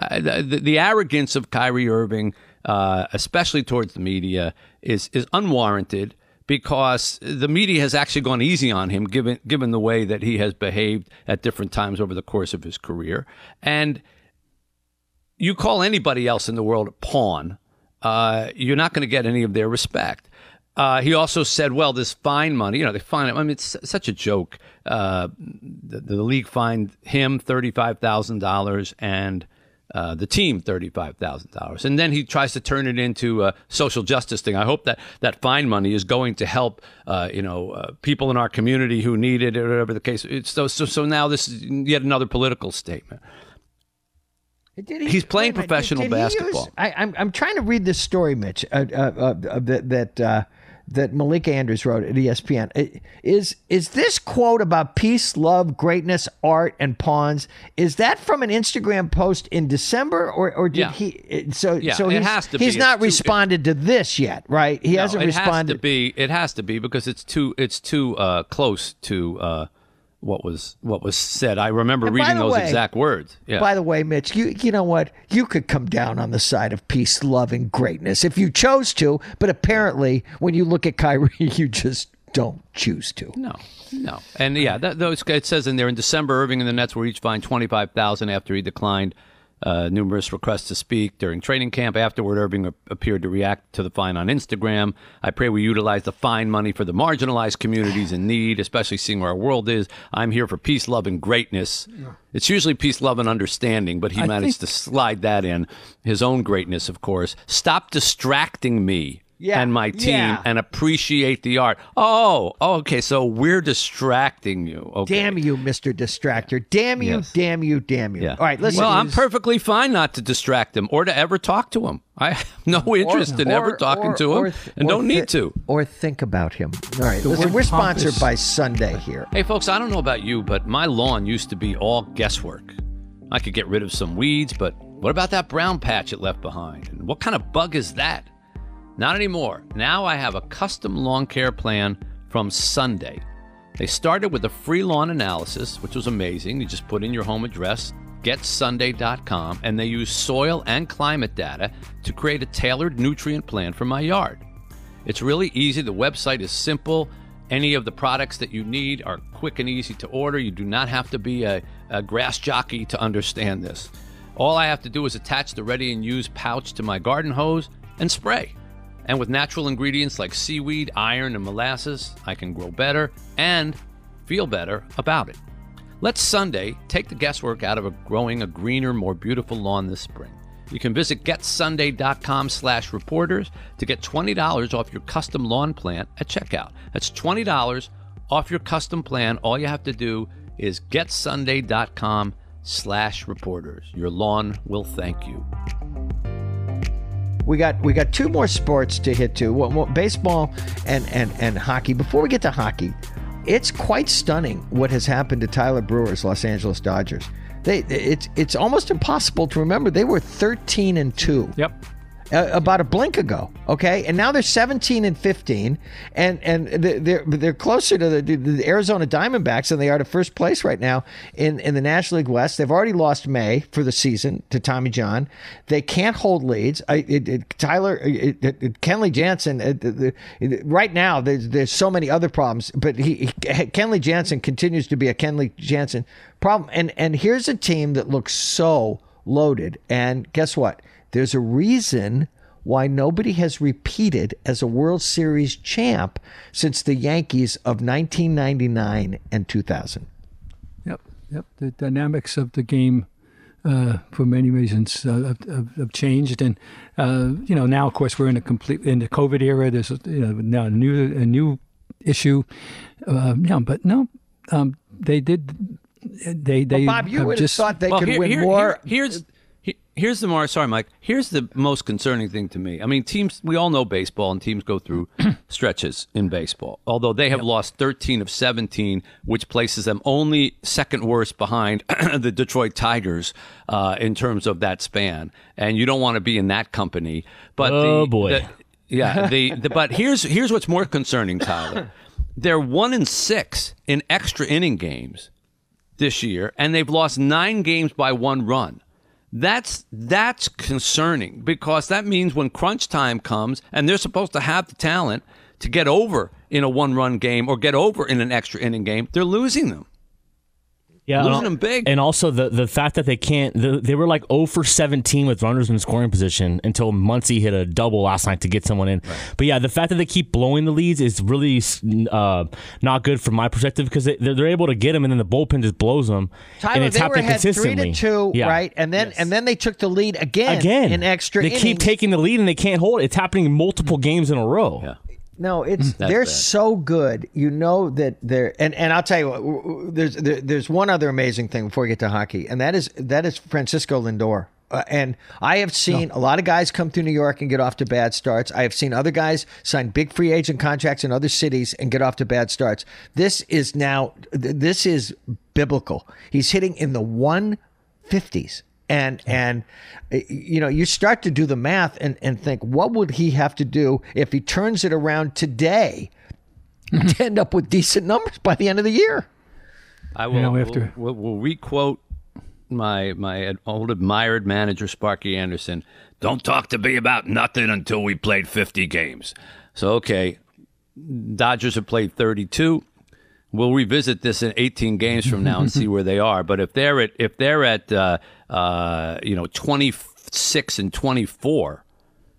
Uh, the, the, the arrogance of Kyrie Irving, uh, especially towards the media, is is unwarranted because the media has actually gone easy on him, given given the way that he has behaved at different times over the course of his career, and you call anybody else in the world a pawn, uh, you're not going to get any of their respect. Uh, he also said, well, this fine money, you know, they fine him. I mean, it's such a joke. Uh, the, the league fined him $35,000 and uh, the team $35,000. And then he tries to turn it into a social justice thing. I hope that that fine money is going to help, uh, you know, uh, people in our community who need it or whatever the case. It's so, so, so now this is yet another political statement. Did he- He's playing wait a minute, professional he use- basketball. I, I'm I'm trying to read this story, Mitch, uh, uh, uh, uh, that that uh, that Malik Andrews wrote at ESPN. Is is this quote about peace, love, greatness, art, and pawns? Is that from an Instagram post in December, or or did Yeah. he? uh, So Yeah, so it he's, has to he's be. not It's too- responded to this yet, right? He No, hasn't it responded. has to be. It has to be because it's too. It's too uh, close to uh, what was what was said. I remember And reading those way- exact words. Yeah. By the way, Mitch, you you know what? You could come down on the side of peace, love, and greatness if you chose to, but apparently, when you look at Kyrie, [laughs] you just don't choose to. No, no, and yeah, that, those it says in there in December, Irving and the Nets were each fined twenty five thousand after he declined uh, numerous requests to speak during training camp. Afterward, Irving appeared to react to the fine on Instagram. I pray we utilize the fine money for the marginalized communities in need, especially seeing where our world is. I'm here for peace, love, and greatness. It's usually peace, love, and understanding, but he I managed think- to slide that in. His own greatness, of course. Stop distracting me. Yeah, and my team yeah. and appreciate the art. Oh, oh, okay. So we're distracting you. Okay. Damn you, Mister Distractor! Damn you! Yes. Damn you! Damn you! Yeah. All right, listen. Well, I'm perfectly fine not to distract him or to ever talk to him. I have no interest in ever talking or- to him or th- and or don't thi- need to. Or think about him. All right, listen. We're sponsored pompous- by Sunday here. Hey, folks, I don't know about you, but my lawn used to be all guesswork. I could get rid of some weeds, but what about that brown patch it left behind? And what kind of bug is that? Not anymore. Now I have a custom lawn care plan from Sunday. They started with a free lawn analysis, which was amazing. You just put in your home address, getsunday.com, and they use soil and climate data to create a tailored nutrient plan for my yard. It's really easy. The website is simple. Any of the products that you need are quick and easy to order. You do not have to be a, a grass jockey to understand this. All I have to do is attach the ready and use pouch to my garden hose and spray. And with natural ingredients like seaweed, iron, and molasses, I can grow better and feel better about it. Let's Sunday take the guesswork out of growing a greener, more beautiful lawn this spring. You can visit getsunday.com slash reporters to get $20 off your custom lawn plant at checkout. That's $20 off your custom plan. All you have to do is getsunday.com slash reporters. Your lawn will thank you. We got we got two more sports to hit to. Well, well, baseball and and and hockey. Before we get to hockey, it's quite stunning what has happened to Tyler Brewer's Los Angeles Dodgers. They it's it's almost impossible to remember they were 13 and 2 Yep. Uh, about a blink ago. Okay, and now they're 17 and 15, and and they're they're closer to the, the Arizona Diamondbacks than they are to first place right now in in the National League West. They've already lost May for the season to Tommy John. They can't hold leads. I, it, it, Tyler, it, it, Kenley Jansen. uh, right now, there's there's so many other problems, but he, he Kenley Jansen continues to be a Kenley Jansen problem. And and here's a team that looks so loaded. And guess what? There's a reason why nobody has repeated as a World Series champ since the Yankees of 1999 and 2000. Yep. Yep. The dynamics of the game, uh, for many reasons, uh, have, have, have changed, and uh, you know now, of course, we're in a complete in the COVID era. There's you know now a new a new issue. Uh, yeah, but no, um, they did. They they Bob, you would just have thought they well, could here- win here- more. here- here's he- here's the more sorry, Mike. Here's the most concerning thing to me. I mean, teams. We all know baseball, and teams go through [clears throat] stretches in baseball. Although they have lost 13 of 17, which places them only second worst behind [clears throat] the Detroit Tigers uh, in terms of that span. And you don't want to be in that company. But Oh, the, boy. the- yeah. The, the [laughs] but here's here's what's more concerning, Tyler. They're one in six in extra inning games this year, and they've lost nine games by one run. That's that's concerning because that means when crunch time comes and they're supposed to have the talent to get over in a one run game or get over in an extra inning game, they're losing them. Yeah, Losing and them big. And also the the fact that they can't, the, they were like 0 for 17 with runners in scoring position until Muncy hit a double last night to get someone in. But yeah, the fact that they keep blowing the leads is really uh, not good from my perspective because they, they're, they're able to get them and then the bullpen just blows them. Tyler, and it's they were happening ahead three to two, Yeah. right? And then and then they took the lead again, Again, in extra they innings. keep taking the lead and they can't hold it. It's happening multiple games in a row. Yeah. No, it's they're bad. so good. You know that they're and, and I'll tell you what. There's there, there's one other amazing thing before we get to hockey, and that is that is Francisco Lindor. Uh, and I have seen a lot of guys come through New York and get off to bad starts. I have seen other guys sign big free agent contracts in other cities and get off to bad starts. This is now th- this is biblical. He's hitting in the 150s. And and you know you start to do the math and, and think what would he have to do if he turns it around today to end up with decent numbers by the end of the year? I will, Yeah, we will, have to- will, will requote my my old admired manager Sparky Anderson. Don't talk to me about nothing until we played 50 games. So okay, Dodgers have played 32. We'll revisit this in 18 games from now and [laughs] see where they are. But if they're at if they're at uh, uh, you know 26 and 24,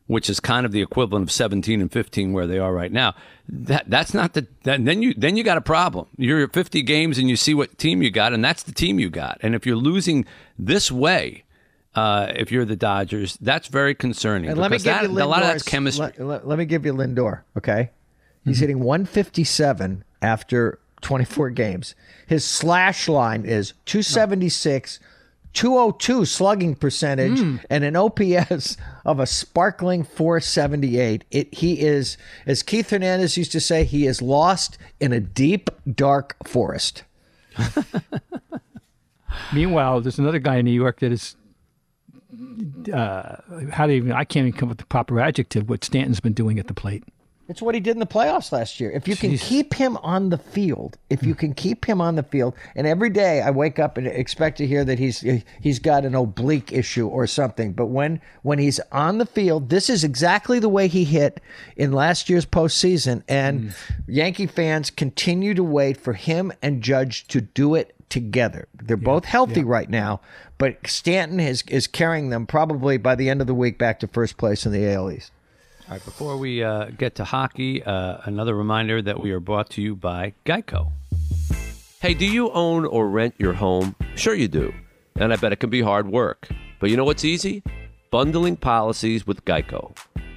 which is kind of the equivalent of 17 and 15 where they are right now. That that's not the that, then you then you got a problem. You're at 50 games and you see what team you got, and that's the team you got. And if you're losing this way, uh, if you're the Dodgers, that's very concerning. And let me give that, you Lindor's, a lot of that's chemistry. Let, let- let me give you Lindor. Okay, he's hitting 157 after 24 games. His slash line is 276. 202 slugging percentage and an OPS [laughs] of a sparkling 478. It he is as Keith Hernandez used to say, he is lost in a deep dark forest. [laughs] Meanwhile, there's another guy in New York that is. Uh, how do you even? I can't even come up with the proper adjective. What Stanton's been doing at the plate. It's what he did in the playoffs last year. If you can Jeez. keep him on the field, if you hmm. can keep him on the field, and every day I wake up and expect to hear that he's he's got an oblique issue or something. But when when he's on the field, this is exactly the way he hit in last year's postseason. And hmm. Yankee fans continue to wait for him and Judge to do it together. They're both healthy right now, but Stanton is is carrying them probably by the end of the week back to first place in the AL East. All right, before we uh, get to hockey, uh, another reminder that we are brought to you by Geico. Hey, do you own or rent your home? Sure, you do. And I bet it can be hard work. But you know what's easy? Bundling policies with Geico.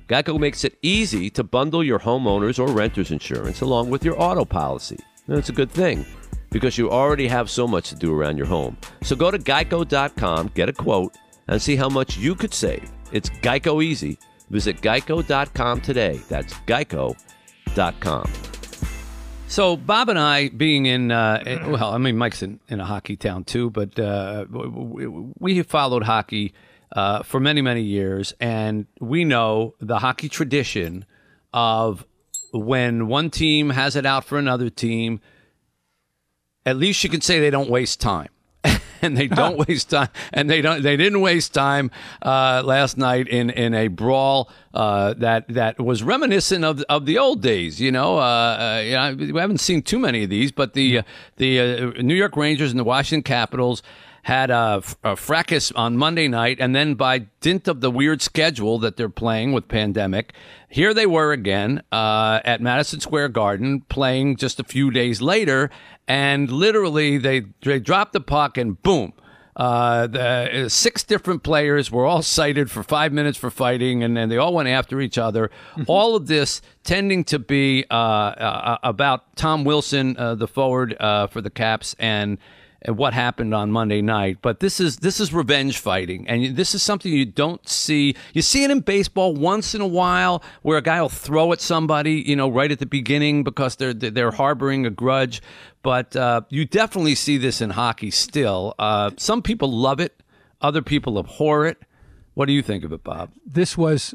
Geico makes it easy to bundle your homeowners or renters insurance along with your auto policy. And it's a good thing because you already have so much to do around your home. So go to geico.com, get a quote, and see how much you could save. It's Geico Easy. Visit geico.com today. That's geico.com. So Bob and I, being in, uh, well, I mean Mike's in, in a hockey town too, but uh, we, we have followed hockey uh, for many many years, and we know the hockey tradition of when one team has it out for another team. At least you can say they don't waste time. And they don't waste time, and they don't. They didn't waste time uh, last night in, in a brawl uh, that that was reminiscent of of the old days. You know, uh, uh, you know, we haven't seen too many of these, but the uh, the uh, New York Rangers and the Washington Capitals had a, a fracas on Monday night, and then by dint of the weird schedule that they're playing with pandemic, here they were again uh, at Madison Square Garden playing just a few days later, and literally they they dropped the puck and boom. Uh, the uh, six different players were all cited for five minutes for fighting, and then they all went after each other. all of this tending to be uh, uh, about Tom Wilson, uh, the forward uh, for the Caps, and what happened on Monday night. But this is this is revenge fighting, and this is something you don't see. You see it in baseball once in a while, where a guy will throw at somebody, you know, right at the beginning because they're they're harboring a grudge. But uh, you definitely see this in hockey still. Uh, some people love it, other people abhor it. What do you think of it, Bob? this was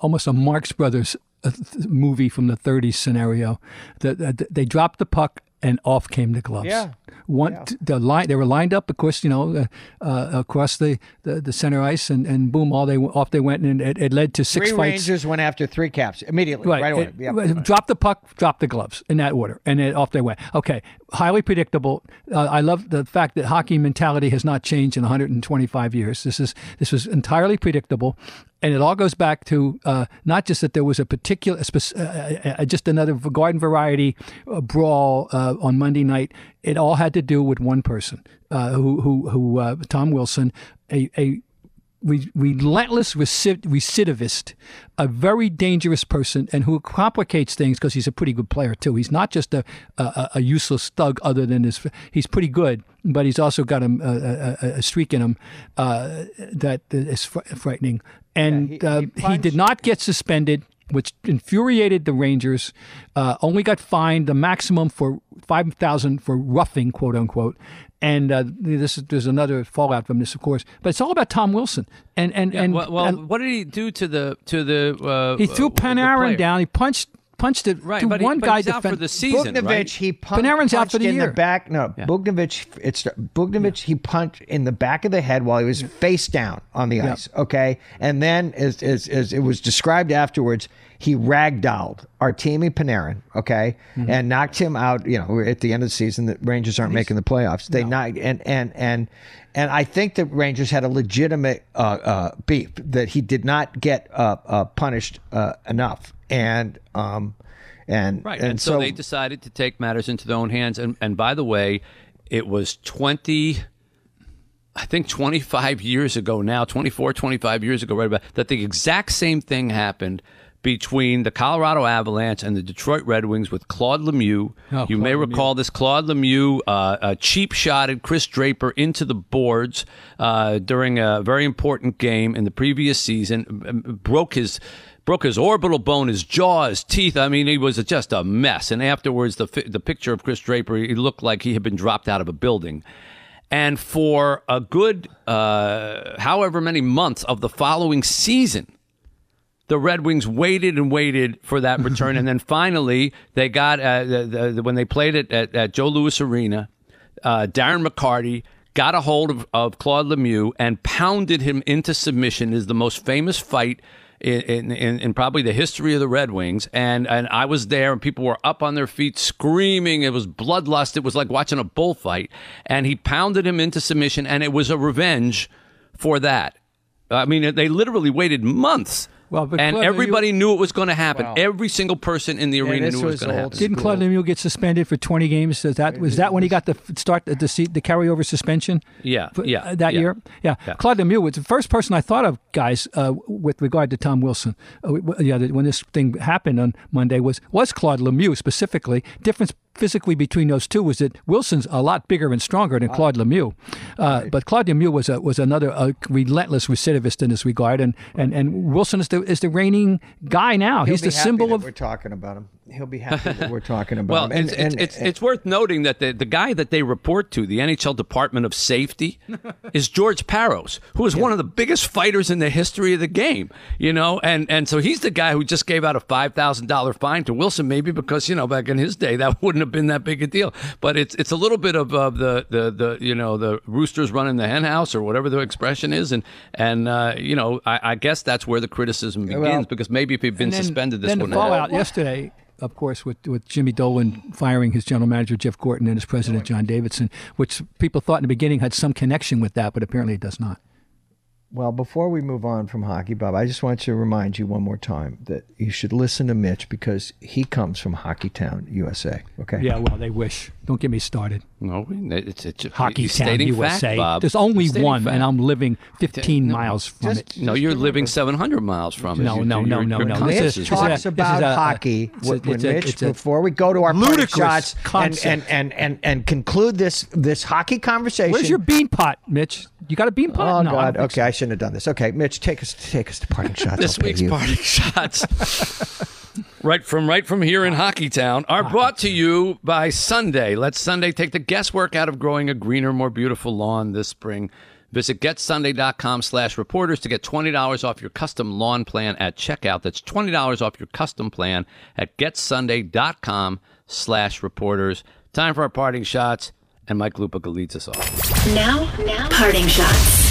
almost a Marx Brothers uh, movie from the 30s scenario. That that they dropped the puck and off came the gloves. Yeah. One, t- the line they were lined up, of course, you know, uh, uh, across the, the, the center ice, and, and boom, all they off they went, and it, it led to six Three fights. Rangers went after three caps immediately, right, away. It- Yeah. Drop the puck, drop the gloves in that order, and then off they went. Okay, highly predictable. Uh, I love the fact that hockey mentality has not changed in 125 years. This is this was entirely predictable, and it all goes back to uh, not just that there was a particular, spec- uh, uh, just another garden variety uh, brawl uh, on Monday night. It all had to do with one person, uh, who who who uh, Tom Wilson, a a relentless recidivist, a very dangerous person, and who complicates things because he's a pretty good player too. He's not just a a, a useless thug. Other than his, he's pretty good, but he's also got a, a, a, streak in him uh, that is frightening. And he- uh, he he, did not get suspended. Which infuriated the Rangers. Uh, only got fined the maximum for five thousand for roughing, quote unquote. And uh, this is, there's another fallout from this, of course. But it's all about Tom Wilson. And and and, well, well, and what did he do to the to the? Uh, he threw uh, Panarin down. He punched punched it Right, to but, he- one but guy. he's out for the season, Bogdanovich, right? he punched, Panarin's out for the in year. the back. No, Bogdanovich. It's Bogdanovich. He punched in the back of the head while he was face down on the ice. Okay, and then as, as as it was described afterwards, he ragdolled Artemi Panarin. Okay, Mm-hmm. and knocked him out. You know, at the end of the season, the Rangers aren't making the playoffs. They knocked and and and. And I think the Rangers had a legitimate uh, uh, beef that he did not get uh, uh, punished uh, enough, and um, and Right. And, so, they decided to take matters into their own hands. And, and by the way, it was 20, I think 25 years ago now, 24, 25 years ago, right about that the exact same thing happened between the Colorado Avalanche and the Detroit Red Wings with Claude Lemieux. Oh, you may Claude recall this. Claude Lemieux uh, uh, cheap shotted Chris Draper into the boards uh, during a very important game in the previous season, broke his broke his orbital bone, his jaw, his teeth. I mean, he was just a mess. And afterwards, the fi- the picture of Chris Draper, he looked like he had been dropped out of a building. And for a good, uh, however many months of the following season, the Red Wings waited and waited for that return, [laughs] and then finally they got uh, the, the, when they played it at, at Joe Louis Arena. Uh, Darren McCarty got a hold of, of Claude Lemieux and pounded him into submission. Is the most famous fight in, in, in, probably the history of the Red Wings. And and I was there, and people were up on their feet screaming. It was bloodlust. It was like watching a bullfight. And he pounded him into submission, and it was a revenge for that. I mean, they literally waited months. Well, but and Claude everybody Lemieux- knew it was going to happen. Wow. Every single person in the arena this knew it was was going to happen. Didn't Claude Lemieux get suspended for 20 games? Is that was that when he got the start the the, the carryover suspension? Yeah, For- yeah, uh, that yeah. year. Yeah. Yeah. Claude Lemieux was the first person I thought of, guys, uh, with regard to Tom Wilson. Uh, w- w- yeah, that when this thing happened on Monday was was Claude Lemieux specifically. Difference physically between those two was that Wilson's a lot bigger and stronger than Claude Lemieux. Uh, But Claude Lemieux was a, was another uh, relentless recidivist in this regard, and, and, and Wilson is the is the reigning guy now. He'll He's the symbol of we're talking about him. He'll be happy that we're talking about Well, him. And, it's, and, it's, it's, it's worth noting that the, the guy that they report to, the NHL Department of Safety, [laughs] is George Parros, who is one of the biggest fighters in the history of the game. You know, and and so he's the guy who just gave out a five thousand dollar fine to Wilson, maybe because you know back in his day that [laughs] wouldn't have been that big a deal. But it's it's a little bit of uh, the the the you know the roosters running the hen house or whatever the expression is, and and uh, you know I, I guess that's where the criticism begins Well- because maybe if he'd been then, suspended, this one then wouldn't have fallout yesterday, of course, with, with Jimmy Dolan firing his general manager Jeff Gorton and his president John Davidson, which people thought in the beginning had some connection with that, but apparently it does not. Well, before we move on from hockey, Bob, I just want to remind you one more time that you should listen to Mitch because he comes from Hockey Town, USA. Okay. Yeah, well, they wish. Don't get me started. No, it's, it's Hockey he's Town, stating USA. fact, Bob. There's only stating one, fact. and I'm living 15 miles from just- it. No, you're living 700 miles from it. No, no, no, no, no. conscious This of is- talks this is a- about a- uh, hockey. it's a- when when it's a- Mitch, a before we go to our parting ludicrous shots and, and, and, and, and, and conclude this this hockey conversation. Where's your bean pot, Mitch? You got a bean pot? Oh no, God! don't Okay, I shouldn't have done this. Okay, Mitch, take us take us to parting [laughs] shots. This week's you. parting shots. [laughs] right from right from here in Hockeytown are brought to you by Sunday. Let Sunday take the guesswork out of growing a greener, more beautiful lawn this spring. Visit getsunday.com slash reporters to get $20 off your custom lawn plan at checkout. That's $20 off your custom plan at getsunday.com slash reporters. Time for our parting shots, and Mike Lupica leads us off. Now, now, parting shots.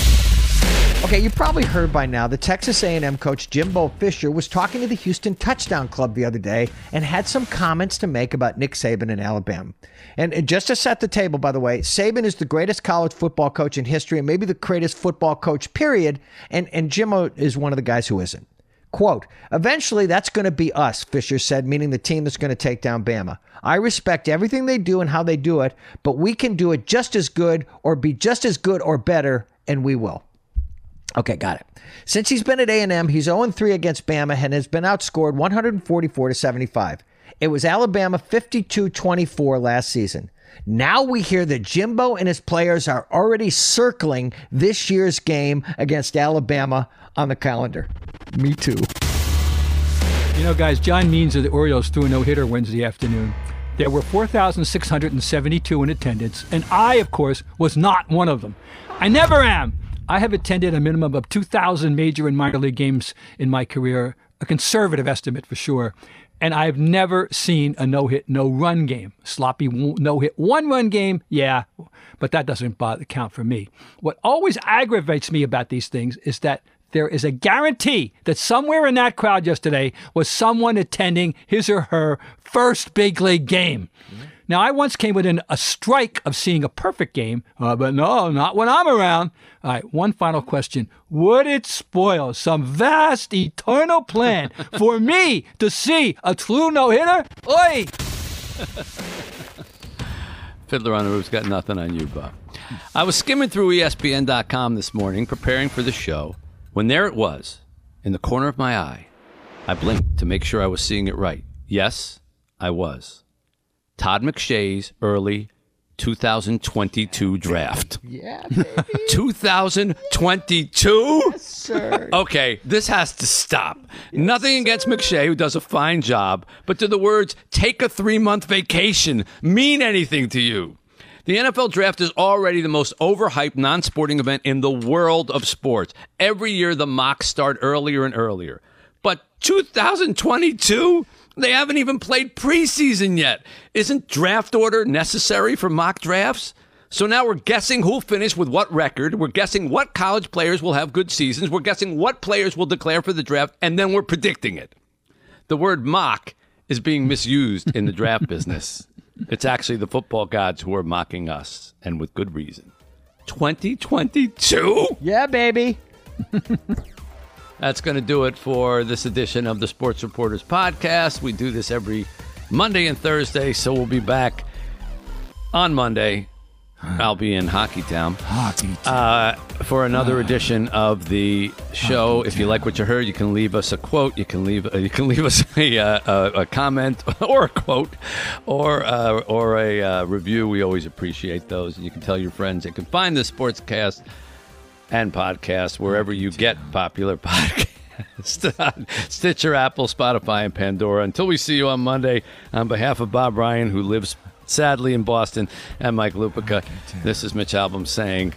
Okay, you probably heard by now that Texas A&M coach Jimbo Fisher was talking to the Houston Touchdown Club the other day and had some comments to make about Nick Saban in Alabama. And, and just to set the table, by the way, Saban is the greatest college football coach in history and maybe the greatest football coach, period. And, and Jimbo is one of the guys who isn't. Quote, eventually that's going to be us, Fisher said, meaning the team that's going to take down Bama. I respect everything they do and how they do it, but we can do it just as good or be just as good or better, and we will. Okay, got it. Since he's been at A&M, he's 0-3 against Bama and has been outscored 144 to 75. It was Alabama 52-24 last season. Now we hear that Jimbo and his players are already circling this year's game against Alabama on the calendar. Me too. You know, guys, John Means of the Orioles threw a no hitter Wednesday afternoon. There were 4,672 in attendance, and I, of course, was not one of them. I never am. I have attended a minimum of 2,000 major and minor league games in my career, a conservative estimate for sure. And I've never seen a no hit, no run game. Sloppy no hit, one run game, yeah, but that doesn't bother, count for me. What always aggravates me about these things is that there is a guarantee that somewhere in that crowd yesterday was someone attending his or her first big league game. Now, I once came within a strike of seeing a perfect game, uh, but no, not when I'm around. All right, one final question. Would it spoil some vast eternal plan [laughs] for me to see a true no hitter? Oi! Fiddler on the Roof's got nothing on you, Bob. I was skimming through ESPN.com this morning, preparing for the show, when there it was, in the corner of my eye. I blinked to make sure I was seeing it right. Yes, I was. Todd McShay's early 2022 draft. Yeah, baby, [laughs] 2022? sir. Okay, this has to stop. Nothing against McShay, who does a fine job, but do the words take a three month vacation mean anything to you? The NFL draft is already the most overhyped non sporting event in the world of sports. Every year, the mocks start earlier and earlier. But 2022? They haven't even played preseason yet. Isn't draft order necessary for mock drafts? So now we're guessing who'll finish with what record. We're guessing what college players will have good seasons. We're guessing what players will declare for the draft, and then we're predicting it. The word mock is being misused in the draft [laughs] business. It's actually the football gods who are mocking us, and with good reason. 2022? Yeah, baby. [laughs] That's going to do it for this edition of the Sports Reporters Podcast. We do this every Monday and Thursday, so we'll be back on Monday I'll be in Hockey Town Hockey. uh, for another edition of the show. If you like what you heard, you can leave us a quote. You can leave uh, you can leave us [laughs] a, uh, a, a comment [laughs] or a quote or uh, or a uh, review. We always appreciate those. And you can tell your friends. You can find the Sportscast and podcast wherever you get popular [laughs] podcasts. [laughs] Stitcher, Apple, Spotify, and Pandora. Until we see you on Monday, on behalf of Bob Ryan, who lives sadly in Boston, and Mike Lupica, this is Mitch Albom saying,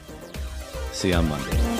see you on Monday.